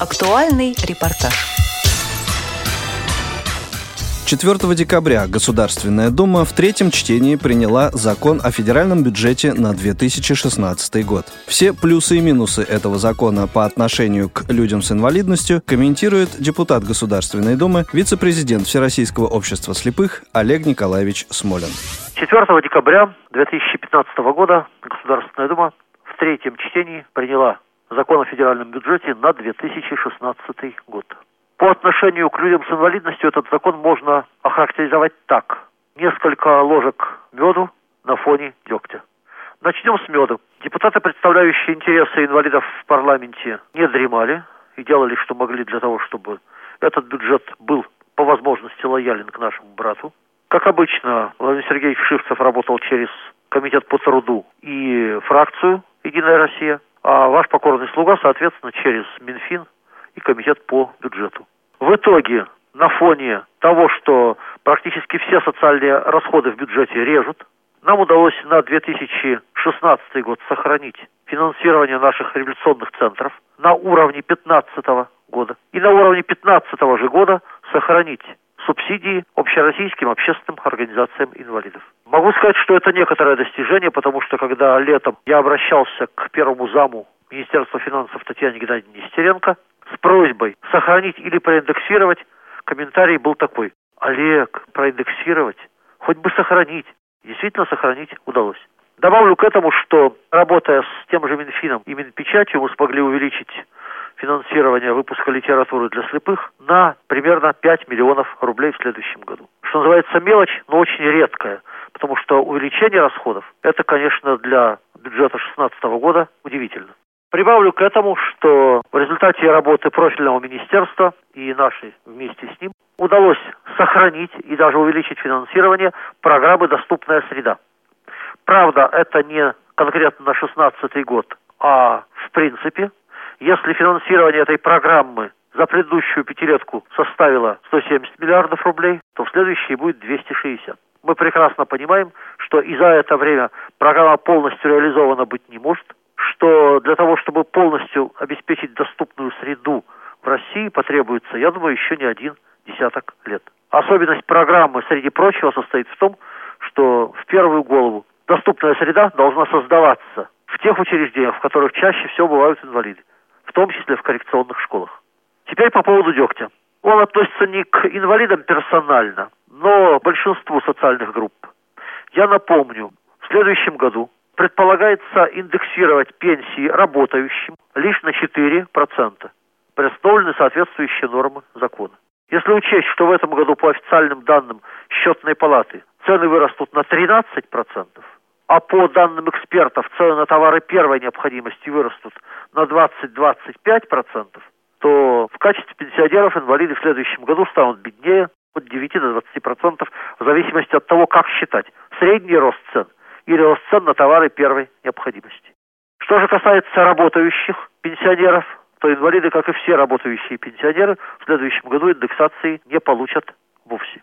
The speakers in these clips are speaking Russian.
Актуальный репортаж. 4 декабря Государственная Дума в третьем чтении приняла закон о федеральном бюджете на 2016 год. Все плюсы и минусы этого закона по отношению к людям с инвалидностью комментирует депутат Государственной Думы, вице-президент Всероссийского общества слепых Олег Николаевич Смолин. 4 декабря 2015 года Государственная Дума в третьем чтении приняла закон о федеральном бюджете на 2016 год. По отношению к людям с инвалидностью этот закон можно охарактеризовать так. Несколько ложек меду на фоне дегтя. Начнем с меда. Депутаты, представляющие интересы инвалидов в парламенте, не дремали и делали, что могли для того, чтобы этот бюджет был по возможности лоялен к нашему брату. Как обычно, Владимир Сергеевич Шивцев работал через Комитет по труду и фракцию «Единая Россия», а ваш покорный слуга, соответственно, через Минфин и Комитет по бюджету. В итоге, на фоне того, что практически все социальные расходы в бюджете режут, нам удалось на 2016 год сохранить финансирование наших революционных центров на уровне 2015 года. И на уровне 2015 же года сохранить субсидии общероссийским общественным организациям инвалидов. Могу сказать, что это некоторое достижение, потому что когда летом я обращался к первому заму Министерства финансов Татьяне Геннадьевне Нестеренко с просьбой сохранить или проиндексировать, комментарий был такой. Олег, проиндексировать, хоть бы сохранить. Действительно сохранить удалось. Добавлю к этому, что работая с тем же Минфином и Минпечатью, мы смогли увеличить финансирования выпуска литературы для слепых на примерно 5 миллионов рублей в следующем году. Что называется мелочь, но очень редкая, потому что увеличение расходов – это, конечно, для бюджета 2016 года удивительно. Прибавлю к этому, что в результате работы профильного министерства и нашей вместе с ним удалось сохранить и даже увеличить финансирование программы «Доступная среда». Правда, это не конкретно на 2016 год, а в принципе если финансирование этой программы за предыдущую пятилетку составило 170 миллиардов рублей, то в следующей будет 260. Мы прекрасно понимаем, что и за это время программа полностью реализована быть не может, что для того, чтобы полностью обеспечить доступную среду в России, потребуется, я думаю, еще не один десяток лет. Особенность программы, среди прочего, состоит в том, что в первую голову доступная среда должна создаваться в тех учреждениях, в которых чаще всего бывают инвалиды в том числе в коррекционных школах. Теперь по поводу дегтя. Он относится не к инвалидам персонально, но большинству социальных групп. Я напомню, в следующем году предполагается индексировать пенсии работающим лишь на 4%. Представлены соответствующие нормы закона. Если учесть, что в этом году по официальным данным счетной палаты цены вырастут на 13%, а по данным экспертов цены на товары первой необходимости вырастут на 20-25%, то в качестве пенсионеров инвалиды в следующем году станут беднее от 9 до 20%, в зависимости от того, как считать, средний рост цен или рост цен на товары первой необходимости. Что же касается работающих пенсионеров, то инвалиды, как и все работающие пенсионеры, в следующем году индексации не получат вовсе.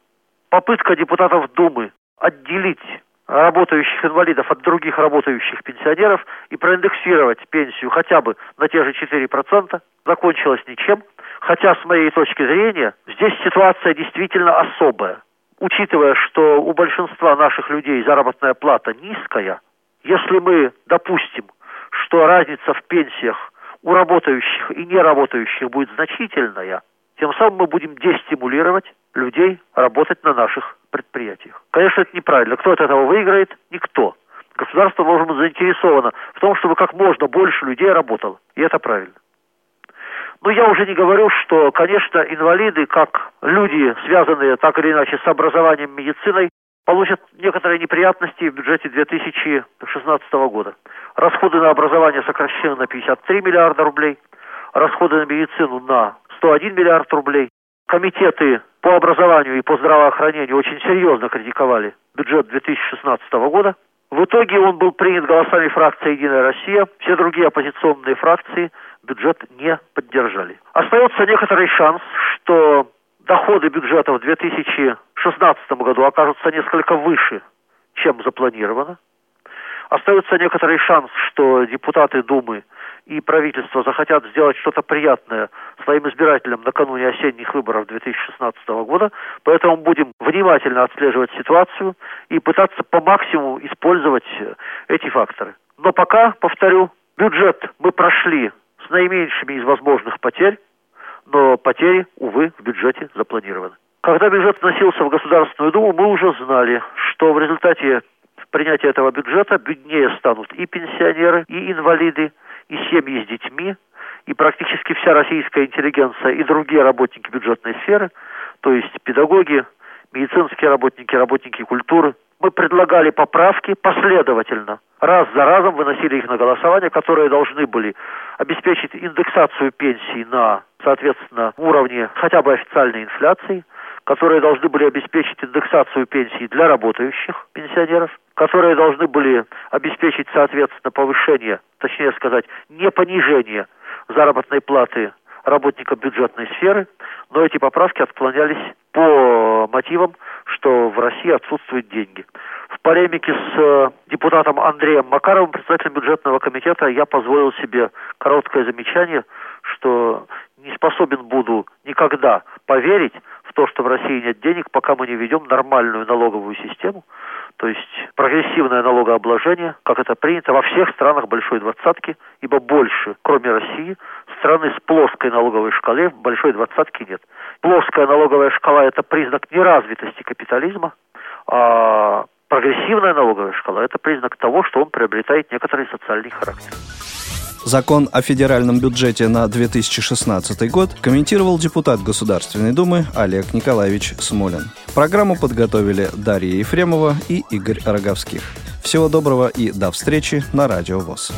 Попытка депутатов Думы отделить работающих инвалидов от других работающих пенсионеров и проиндексировать пенсию хотя бы на те же 4%, закончилось ничем. Хотя, с моей точки зрения, здесь ситуация действительно особая. Учитывая, что у большинства наших людей заработная плата низкая, если мы допустим, что разница в пенсиях у работающих и неработающих будет значительная, тем самым мы будем дестимулировать людей работать на наших предприятиях. Конечно, это неправильно. Кто от этого выиграет? Никто. Государство должно быть заинтересовано в том, чтобы как можно больше людей работало. И это правильно. Но я уже не говорю, что, конечно, инвалиды, как люди, связанные так или иначе с образованием медициной, получат некоторые неприятности в бюджете 2016 года. Расходы на образование сокращены на 53 миллиарда рублей, расходы на медицину на 101 миллиард рублей. Комитеты по образованию и по здравоохранению очень серьезно критиковали бюджет 2016 года. В итоге он был принят голосами фракции «Единая Россия». Все другие оппозиционные фракции бюджет не поддержали. Остается некоторый шанс, что доходы бюджета в 2016 году окажутся несколько выше, чем запланировано. Остается некоторый шанс, что депутаты Думы и правительство захотят сделать что-то приятное своим избирателям накануне осенних выборов 2016 года, поэтому будем внимательно отслеживать ситуацию и пытаться по максимуму использовать эти факторы. Но пока, повторю, бюджет мы прошли с наименьшими из возможных потерь, но потери, увы, в бюджете запланированы. Когда бюджет вносился в Государственную Думу, мы уже знали, что в результате принятия этого бюджета беднее станут и пенсионеры, и инвалиды, и семьи с детьми, и практически вся российская интеллигенция и другие работники бюджетной сферы, то есть педагоги, медицинские работники, работники культуры. Мы предлагали поправки последовательно. Раз за разом выносили их на голосование, которые должны были обеспечить индексацию пенсий на, соответственно, уровне хотя бы официальной инфляции, которые должны были обеспечить индексацию пенсий для работающих пенсионеров, которые должны были обеспечить, соответственно, повышение, точнее сказать, не понижение заработной платы работникам бюджетной сферы, но эти поправки отклонялись по мотивам, что в России отсутствуют деньги. В полемике с э, депутатом Андреем Макаровым, председателем бюджетного комитета, я позволил себе короткое замечание, что не способен буду никогда поверить в то, что в России нет денег, пока мы не ведем нормальную налоговую систему, то есть прогрессивное налогообложение, как это принято во всех странах Большой Двадцатки, ибо больше, кроме России, страны с плоской налоговой шкалой в Большой Двадцатке нет. Плоская налоговая шкала – это признак неразвитости капитализма, а прогрессивная налоговая шкала – это признак того, что он приобретает некоторый социальный характер. Закон о федеральном бюджете на 2016 год комментировал депутат Государственной Думы Олег Николаевич Смолин. Программу подготовили Дарья Ефремова и Игорь Роговских. Всего доброго и до встречи на Радио ВОЗ.